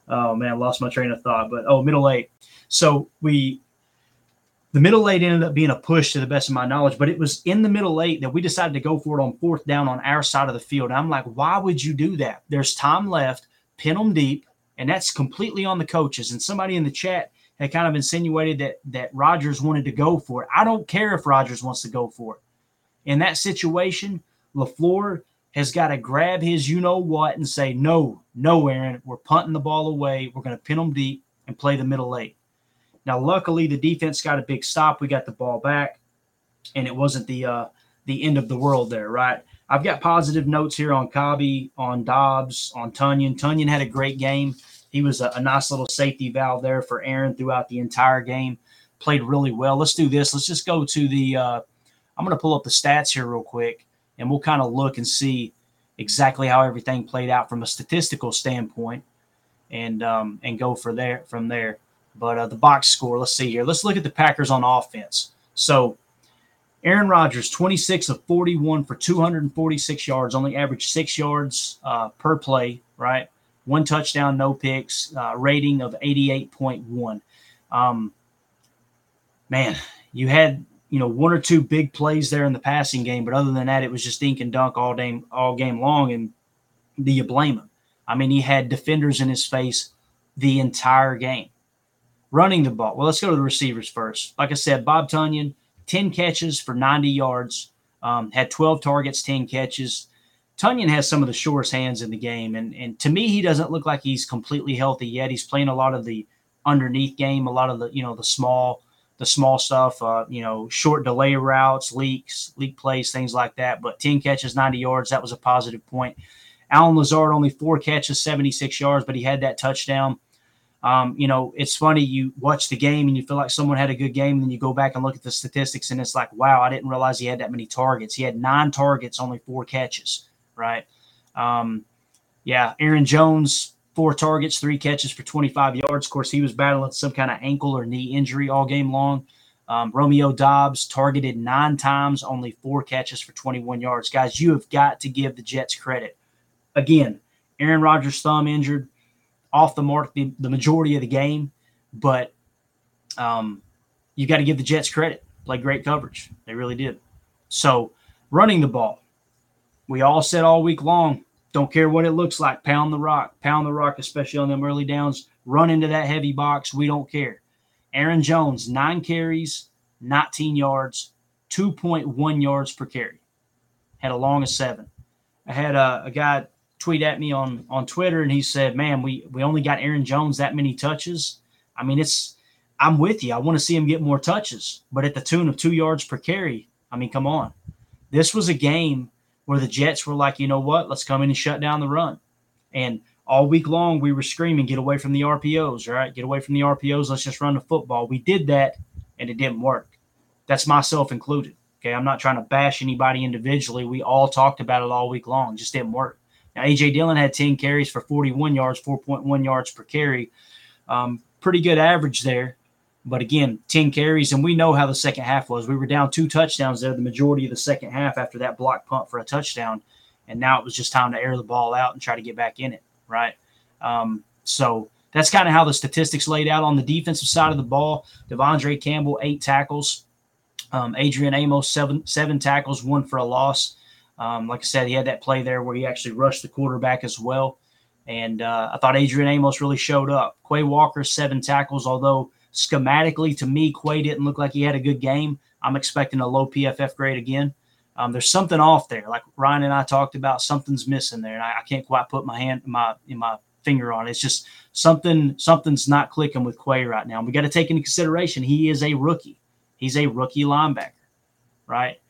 Oh man, lost my train of thought. But oh, middle eight. So we the middle eight ended up being a push to the best of my knowledge, but it was in the middle eight that we decided to go for it on fourth down on our side of the field. And I'm like, why would you do that? There's time left, pin them deep, and that's completely on the coaches. And somebody in the chat had kind of insinuated that that Rodgers wanted to go for it. I don't care if Rodgers wants to go for it. In that situation, LaFleur has got to grab his you know what and say, no, no, Aaron, we're punting the ball away. We're going to pin them deep and play the middle eight. Now, luckily, the defense got a big stop. We got the ball back, and it wasn't the uh, the end of the world there, right? I've got positive notes here on Cobby, on Doubs, on Tonyan. Tonyan had a great game. He was a, a nice little safety valve there for Aaron throughout the entire game. Played really well. Let's do this. Let's just go to the. Uh, I'm going to pull up the stats here real quick, and we'll kind of look and see exactly how everything played out from a statistical standpoint, and um, and go for there from there. But uh, the box score, let's see here. Let's look at the Packers on offense. So Aaron Rodgers, 26 of 41 for 246 yards, only averaged six yards uh, per play, right? One touchdown, no picks, uh, rating of 88.1. Um, man, you had you know one or two big plays there in the passing game, but other than that, it was just dink and dunk all game all game long. And do you blame him? I mean, he had defenders in his face the entire game running the ball. Well, let's go to the receivers first. Like I said, Bob Tonyan, 10 catches for 90 yards, um, had 12 targets, 10 catches. Tonyan has some of the surest hands in the game. And, and to me, he doesn't look like he's completely healthy yet. He's playing a lot of the underneath game, a lot of the, you know, the small the small stuff, uh, you know, short delay routes, leaks, leak plays, things like that. But 10 catches, 90 yards, that was a positive point. Allen Lazard only four catches, 76 yards, but he had that touchdown. Um, you know, it's funny. You watch the game and you feel like someone had a good game, and then you go back and look at the statistics, and it's like, wow, I didn't realize he had that many targets. He had nine targets, only four catches, right? Um, yeah, Aaron Jones, four targets, three catches for 25 yards. Of course, he was battling some kind of ankle or knee injury all game long. Um, Romeo Doubs targeted nine times, only four catches for 21 yards. Guys, you have got to give the Jets credit. Again, Aaron Rodgers' thumb injured, off the mark the, the majority of the game, but um, you got to give the Jets credit. Play great coverage. They really did. So, running the ball, we all said all week long, don't care what it looks like, pound the rock, pound the rock, especially on them early downs, run into that heavy box. We don't care. Aaron Jones, nine carries, 19 yards, 2.1 yards per carry. Had a long of seven. I had a, a guy tweet at me on on Twitter and he said, "Man, we we only got Aaron Jones that many touches. I mean, it's I'm with you. I want to see him get more touches, but at the tune of 2 yards per carry. I mean, come on. This was a game where the Jets were like, "You know what? Let's come in and shut down the run." And all week long we were screaming, "Get away from the RPOs, right? Get away from the RPOs. Let's just run the football." We did that and it didn't work. That's myself included. Okay, I'm not trying to bash anybody individually. We all talked about it all week long. It just didn't work. Now, A.J. Dillon had 10 carries for 41 yards, 4.1 yards per carry. Um, pretty good average there. But again, 10 carries, and we know how the second half was. We were down two touchdowns there the majority of the second half after that block punt for a touchdown. And now it was just time to air the ball out and try to get back in it, right? Um, so that's kind of how the statistics laid out on the defensive side of the ball. De'Vondre Campbell, eight tackles. Um, Adrian Amos, seven, seven tackles, one for a loss. Um, like I said, he had that play there where he actually rushed the quarterback as well. And uh, I thought Adrian Amos really showed up. Quay Walker, seven tackles, although schematically to me, Quay didn't look like he had a good game. I'm expecting a low PFF grade again. Um, there's something off there. Like Ryan and I talked about, something's missing there. And I, I can't quite put my hand, my, in my finger on it. It's just something, something's not clicking with Quay right now. And we got to take into consideration he is a rookie. He's a rookie linebacker, right?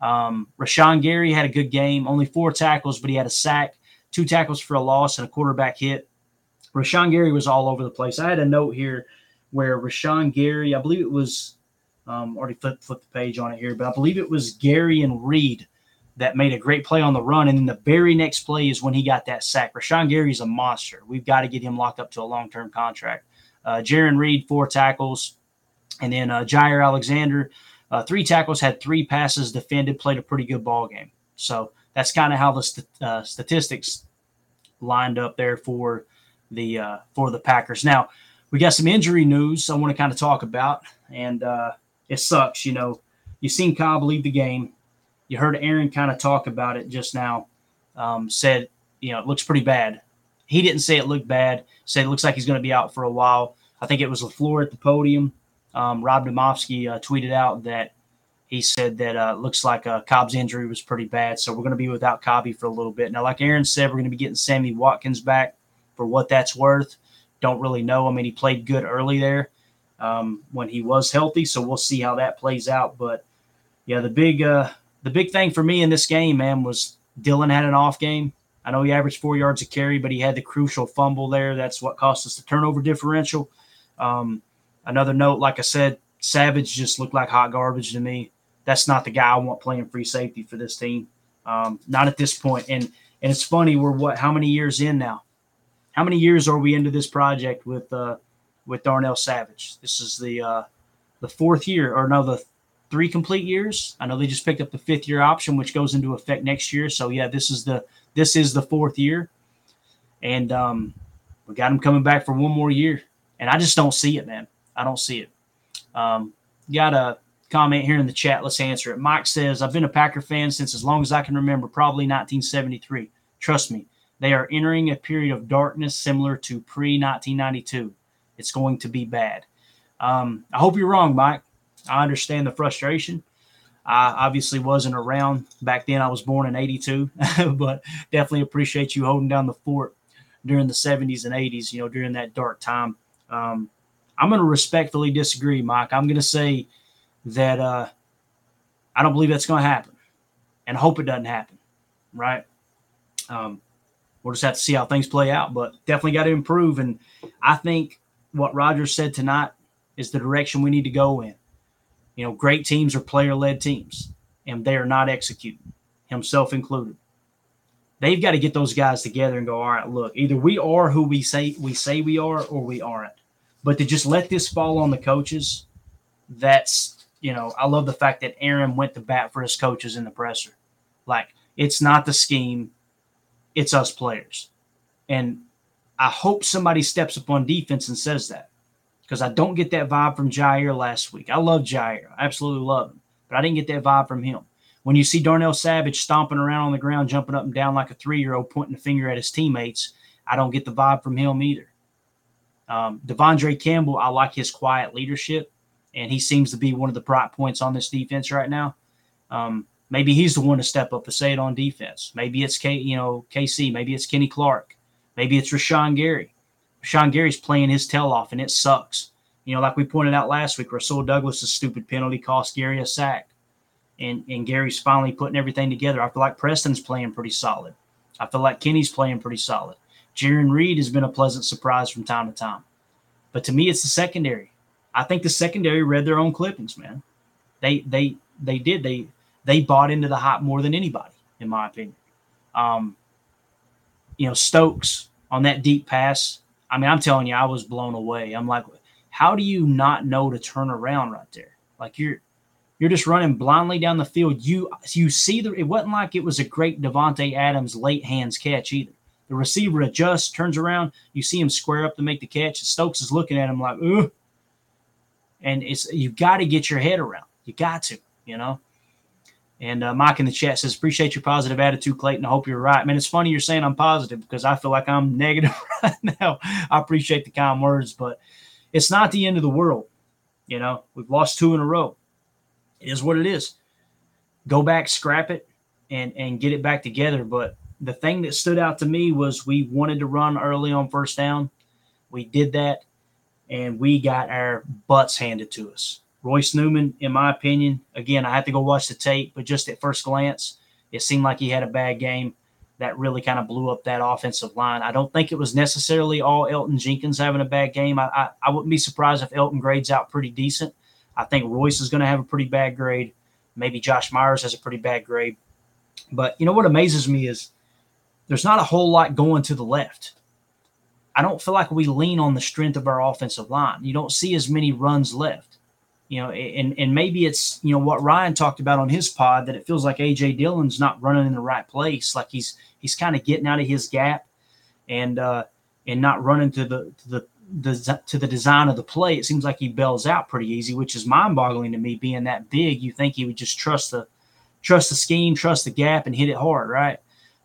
Um, Rashan Gary had a good game, only four tackles, but he had a sack, two tackles for a loss, and a quarterback hit. Rashan Gary was all over the place. I had a note here where Rashan Gary, I believe it was, um, already flipped, flipped the page on it here, but I believe it was Gary and Reed that made a great play on the run. And then the very next play is when he got that sack. Rashan Gary is a monster. We've got to get him locked up to a long term contract. Uh, Jarran Reed, four tackles. And then uh, Jaire Alexander, uh, three tackles, had three passes defended, played a pretty good ball game. So that's kind of how the st- uh, statistics lined up there for the uh, for the Packers. Now we got some injury news I want to kind of talk about, and uh, it sucks. You know, you seen Cobb leave the game. You heard Aaron kind of talk about it just now. Um, said you know it looks pretty bad. He didn't say it looked bad. Said it looks like he's going to be out for a while. I think it was LaFleur at the podium um, Rob Demovsky uh, tweeted out that he said that uh, looks like uh, Cobb's injury was pretty bad, so we're going to be without Cobby for a little bit. Now, like Aaron said, we're going to be getting Sammy Watkins back for what that's worth. Don't really know. I mean, he played good early there um, when he was healthy, so we'll see how that plays out. But yeah, the big uh, the big thing for me in this game, man, was Dillon had an off game. I know he averaged four yards a carry, but he had the crucial fumble there. That's what cost us the turnover differential. Um, Another note, like I said, Savage just looked like hot garbage to me. That's not the guy I want playing free safety for this team. Um, not at this point. And and it's funny, we're what how many years in now? How many years are we into this project with uh, with Darnell Savage? This is the uh, the fourth year, or no, the three complete years. I know they just picked up the fifth year option, which goes into effect next year. So yeah, this is the this is the fourth year, and um, we got him coming back for one more year, and I just don't see it, man. I don't see it. Um, got a comment here in the chat. Let's answer it. Mike says, I've been a Packer fan since as long as I can remember, probably 1973. Trust me, they are entering a period of darkness similar to pre 1992. It's going to be bad. Um, I hope you're wrong, Mike. I understand the frustration. I obviously wasn't around back then. I was born in 82, but definitely appreciate you holding down the fort during the 70s and 80s, you know, during that dark time. Um, I'm going to respectfully disagree, Mike. I'm going to say that uh, I don't believe that's going to happen, and hope it doesn't happen. Right? Um, we'll just have to see how things play out, but definitely got to improve. And I think what Rodgers said tonight is the direction we need to go in. You know, great teams are player led teams, and they are not executing, himself included. They've got to get those guys together and go, all right, look, either we are who we say we say we are or we aren't. But to just let this fall on the coaches, that's you know, I love the fact that Aaron went to bat for his coaches in the presser. Like it's not the scheme, it's us players. And I hope somebody steps up on defense and says that because I don't get that vibe from Jaire last week. I love Jaire, I absolutely love him, but I didn't get that vibe from him. When you see Darnell Savage stomping around on the ground, jumping up and down like a three year old, pointing a finger at his teammates, I don't get the vibe from him either. Um, De'Vondre Campbell, I like his quiet leadership, and he seems to be one of the bright points on this defense right now. Um, maybe he's the one to step up and say it on defense. Maybe it's K, you know, KC. Maybe it's Kenny Clark. Maybe it's Rashan Gary. Rashan Gary's playing his tail off, and it sucks. You know, like we pointed out last week, Rasul Douglas' stupid penalty cost Gary a sack. And, and Gary's finally putting everything together. I feel like Preston's playing pretty solid. I feel like Kenny's playing pretty solid. Jarran Reed has been a pleasant surprise from time to time. But to me, it's the secondary. I think the secondary read their own clippings, man. They they they did. They they bought into the hype more than anybody, in my opinion. Um, you know, Stokes on that deep pass. I mean, I'm telling you, I was blown away. I'm like, how do you not know to turn around right there? Like you're you're just running blindly down the field. You you see the it wasn't like it was a great Davante Adams late hands catch either. The receiver adjusts, turns around. You see him square up to make the catch. Stokes is looking at him like, Ugh. and it's you got to get your head around. You got to, you know. And uh, Mike in the chat says, "Appreciate your positive attitude, Clayton. I hope you're right, man. It's funny you're saying I'm positive because I feel like I'm negative right now. I appreciate the kind words, but it's not the end of the world. You know, we've lost two in a row. It is what it is. Go back, scrap it, and and get it back together. But the thing that stood out to me was we wanted to run early on first down. We did that, and we got our butts handed to us. Royce Newman, in my opinion, again, I had to go watch the tape, but just at first glance, it seemed like he had a bad game. That really kind of blew up that offensive line. I don't think it was necessarily all Elgton Jenkins having a bad game. I, I, I wouldn't be surprised if Elgton grades out pretty decent. I think Royce is going to have a pretty bad grade. Maybe Josh Myers has a pretty bad grade. But you know what amazes me is there's not a whole lot going to the left. I don't feel like we lean on the strength of our offensive line. You don't see as many runs left. You know, and and maybe it's you know what Ryan talked about on his pod that it feels like AJ Dillon's not running in the right place, like he's he's kind of getting out of his gap, and uh, and not running to the to the, the to the design of the play. It seems like he bails out pretty easy, which is mind-boggling to me. Being that big, you think he would just trust the trust the scheme, trust the gap, and hit it hard, right?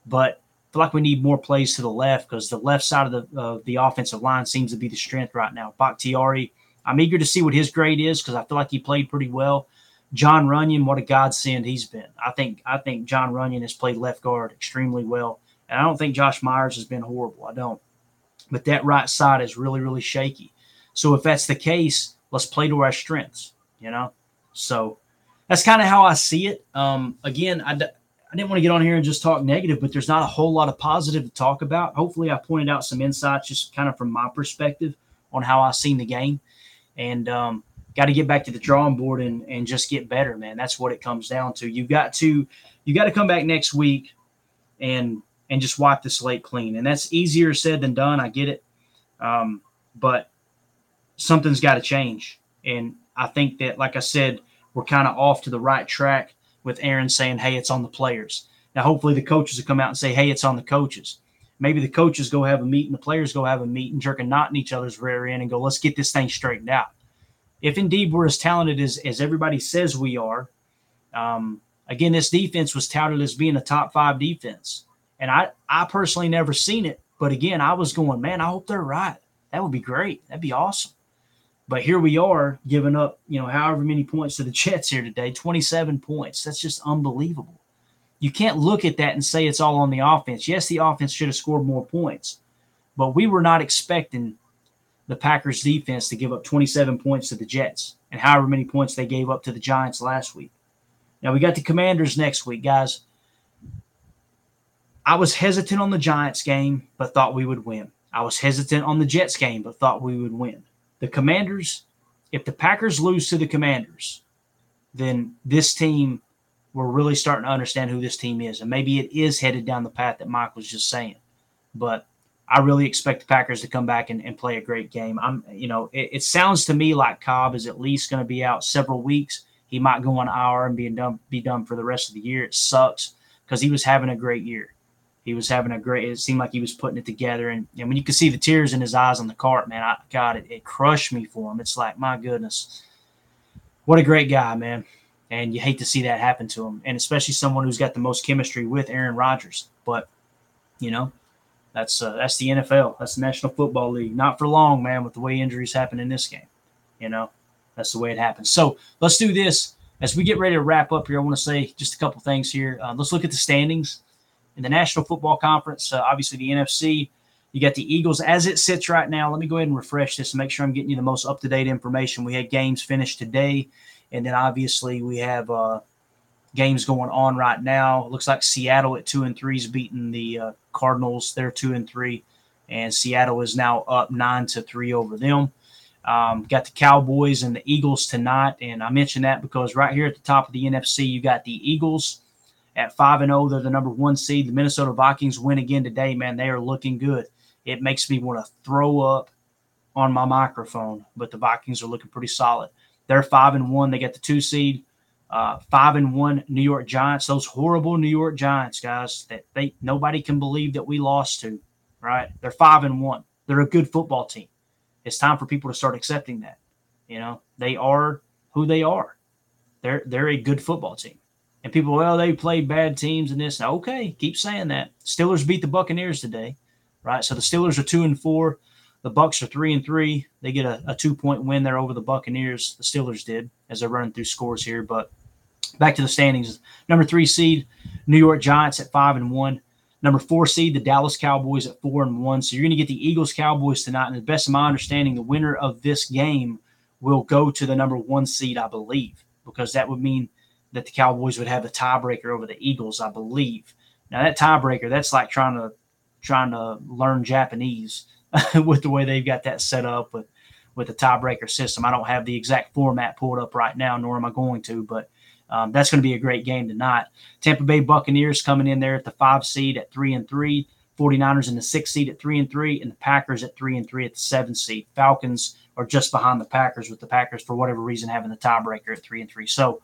But feel like we need more plays to the left because the left side of the uh, the offensive line seems to be the strength right now. Bakhtiari, I'm eager to see what his grade is because I feel like he played pretty well. Jon Runyan, what a godsend he's been. I think I think Jon Runyan has played left guard extremely well, and I don't think Josh Myers has been horrible. I don't, but that right side is really really shaky. So if that's the case, let's play to our strengths. You know, so that's kind of how I see it. Um, again, I I didn't want to get on here and just talk negative, but there's not a whole lot of positive to talk about. Hopefully, I pointed out some insights just kind of from my perspective on how I seen the game, and um, got to get back to the drawing board and and just get better, man. That's what it comes down to. You got to you got to come back next week and and just wipe the slate clean, and that's easier said than done. I get it, um, but something's got to change, and I think that, like I said, we're kind of off to the right track with Aaron saying, hey, it's on the players. Now, hopefully, the coaches will come out and say, hey, it's on the coaches. Maybe the coaches go have a meeting, the players go have a meeting, jerk a knot in each other's rear end and go, let's get this thing straightened out. If indeed we're as talented as, as everybody says we are, um, again, this defense was touted as being a top five defense. And I, I personally never seen it. But again, I was going, man, I hope they're right. That would be great. That'd be awesome. But here we are giving up, you know, however many points to the Jets here today 27 points. That's just unbelievable. You can't look at that and say it's all on the offense. Yes, the offense should have scored more points, but we were not expecting the Packers defense to give up 27 points to the Jets and however many points they gave up to the Giants last week. Now we got the Commanders next week, guys. I was hesitant on the Giants game, but thought we would win. I was hesitant on the Jets game, but thought we would win. The Commanders, if the Packers lose to the Commanders, then this team, we're really starting to understand who this team is. And maybe it is headed down the path that Mike was just saying. But I really expect the Packers to come back and, and play a great game. I'm, you know, it, it sounds to me like Cobb is at least going to be out several weeks. He might go on IR and be done, be done for the rest of the year. It sucks because he was having a great year. He was having a great. It seemed like he was putting it together, and, and when you could see the tears in his eyes on the cart, man, I God, it, it crushed me for him. It's like my goodness, what a great guy, man. And you hate to see that happen to him, and especially someone who's got the most chemistry with Aaron Rodgers. But you know, that's uh, that's the NFL. That's the National Football League. Not for long, man. With the way injuries happen in this game, you know, that's the way it happens. So let's do this as we get ready to wrap up here. I want to say just a couple things here. Uh, let's look at the standings in the National Football Conference. Uh, obviously, the NFC. You got the Eagles as it sits right now. Let me go ahead and refresh this and make sure I'm getting you the most up to date information. We had games finished today, and then obviously we have uh, games going on right now. It looks like Seattle at two and three is beating the uh, Cardinals. They're two and three, and Seattle is now up nine to three over them. Um, got the Cowboys and the Eagles tonight, and I mentioned that because right here at the top of the NFC, you got the Eagles at five and zero. They're the number one seed. The Minnesota Vikings win again today. Man, they are looking good. It makes me want to throw up on my microphone, but the Vikings are looking pretty solid. They're five and one. They got the two seed uh, five and one New York Giants. Those horrible New York Giants, guys, that they nobody can believe that we lost to. Right? They're five and one. They're a good football team. It's time for people to start accepting that. You know, they are who they are. They're they're a good football team. And people, well, they played bad teams and this. Okay, keep saying that. Steelers beat the Buccaneers today, right? So the Steelers are two and four. The Bucks are three and three. They get a, a two point win there over the Buccaneers. The Steelers did as they're running through scores here, but Back to the standings. Number three seed, New York Giants at five and one. Number four seed, the Dallas Cowboys at four and one. So you're going to get the Eagles Cowboys tonight. And the best of my understanding, the winner of this game will go to the number one seed, I believe, because that would mean that the Cowboys would have the tiebreaker over the Eagles, I believe. Now that tiebreaker, that's like trying to trying to learn Japanese with the way they've got that set up with with the tiebreaker system. I don't have the exact format pulled up right now, nor am I going to, but um, that's going to be a great game tonight. Tampa Bay Buccaneers coming in there at the five seed at three and three. 49ers in the six seed at three and three, and the Packers at three and three at the seven seed. Falcons are just behind the Packers, with the Packers for whatever reason having the tiebreaker at three and three. So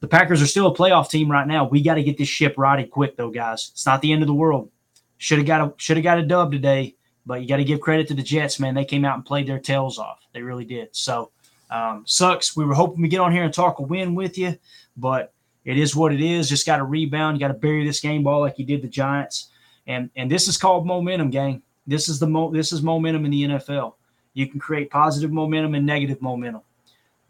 the Packers are still a playoff team right now. We got to get this ship righted quick, though, guys. It's not the end of the world. Should have got a should have got a dub today, but you got to give credit to the Jets, man. They came out and played their tails off. They really did. So um, sucks. We were hoping we get on here and talk a win with you, but it is what it is. Just got to rebound. You got to bury this game ball like you did the Giants. And and this is called momentum, gang. This is the mo- this is momentum in the NFL. You can create positive momentum and negative momentum.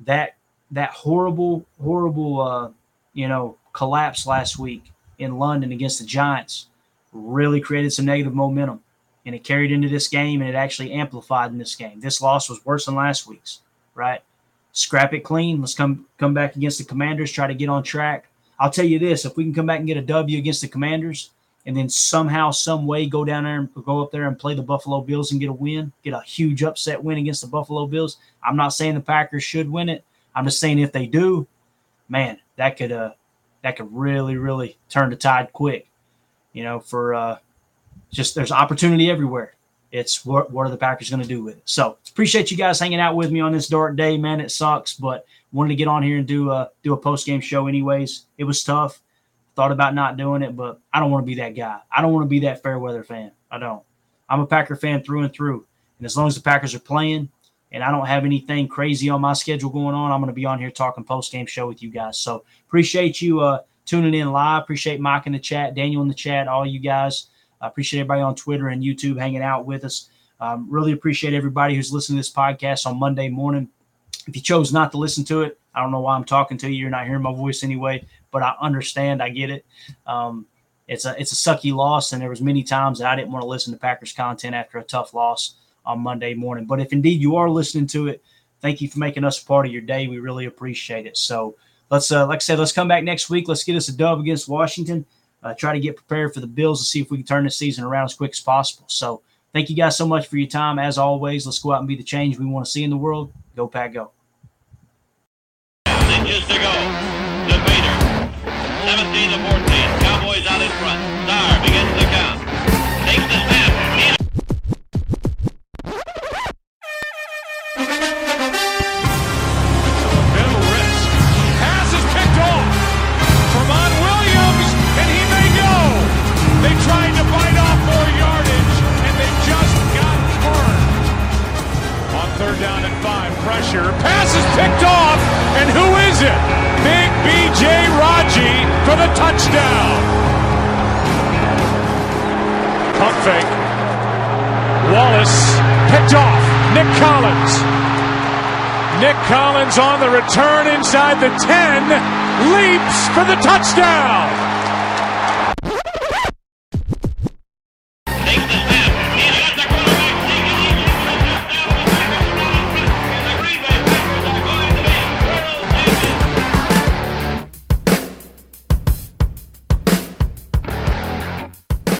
That that horrible horrible uh, you know collapse last week in London against the Giants really created some negative momentum, and it carried into this game, and it actually amplified in this game. This loss was worse than last week's right? Scrap it clean. Let's come come back against the Commanders. Try to get on track. I'll tell you this: if we can come back and get a W against the Commanders, and then somehow, some way, go down there and go up there and play the Buffalo Bills and get a win, get a huge upset win against the Buffalo Bills. I'm not saying the Packers should win it. I'm just saying if they do, man, that could uh that could really really turn the tide quick. You know, for uh just there's opportunity everywhere. It's what, what are the Packers going to do with it? So appreciate you guys hanging out with me on this dark day, man. It sucks, but wanted to get on here and do a do a post game show anyways. It was tough. Thought about not doing it, but I don't want to be that guy. I don't want to be that fair weather fan. I don't. I'm a Packer fan through and through. And as long as the Packers are playing and I don't have anything crazy on my schedule going on, I'm going to be on here talking post game show with you guys. So appreciate you uh, tuning in live. Appreciate Mike in the chat, Daniel in the chat, all you guys. I appreciate everybody on Twitter and YouTube hanging out with us. Um, really appreciate everybody who's listening to this podcast on Monday morning. If you chose not to listen to it, I don't know why I'm talking to you. You're not hearing my voice anyway, but I understand. I get it. Um, it's a it's a sucky loss, and there was many times that I didn't want to listen to Packers content after a tough loss on Monday morning. But if indeed you are listening to it, thank you for making us part of your day. We really appreciate it. So let's, uh, like I said, let's come back next week. Let's get us a dub against Washington. Uh, try to get prepared for the Bills and see if we can turn this season around as quick as possible. So thank you guys so much for your time. As always, let's go out and be the change we want to see in the world. Go Pack, go. Inches to go. Debater. 17 to 14. Cowboys out in front. Pressure. Pass is picked off, and who is it? Big B.J. Raji for the touchdown. Pump fake. Wallace picked off. Nick Collins. Nick Collins on the return inside the 10, leaps for the touchdown.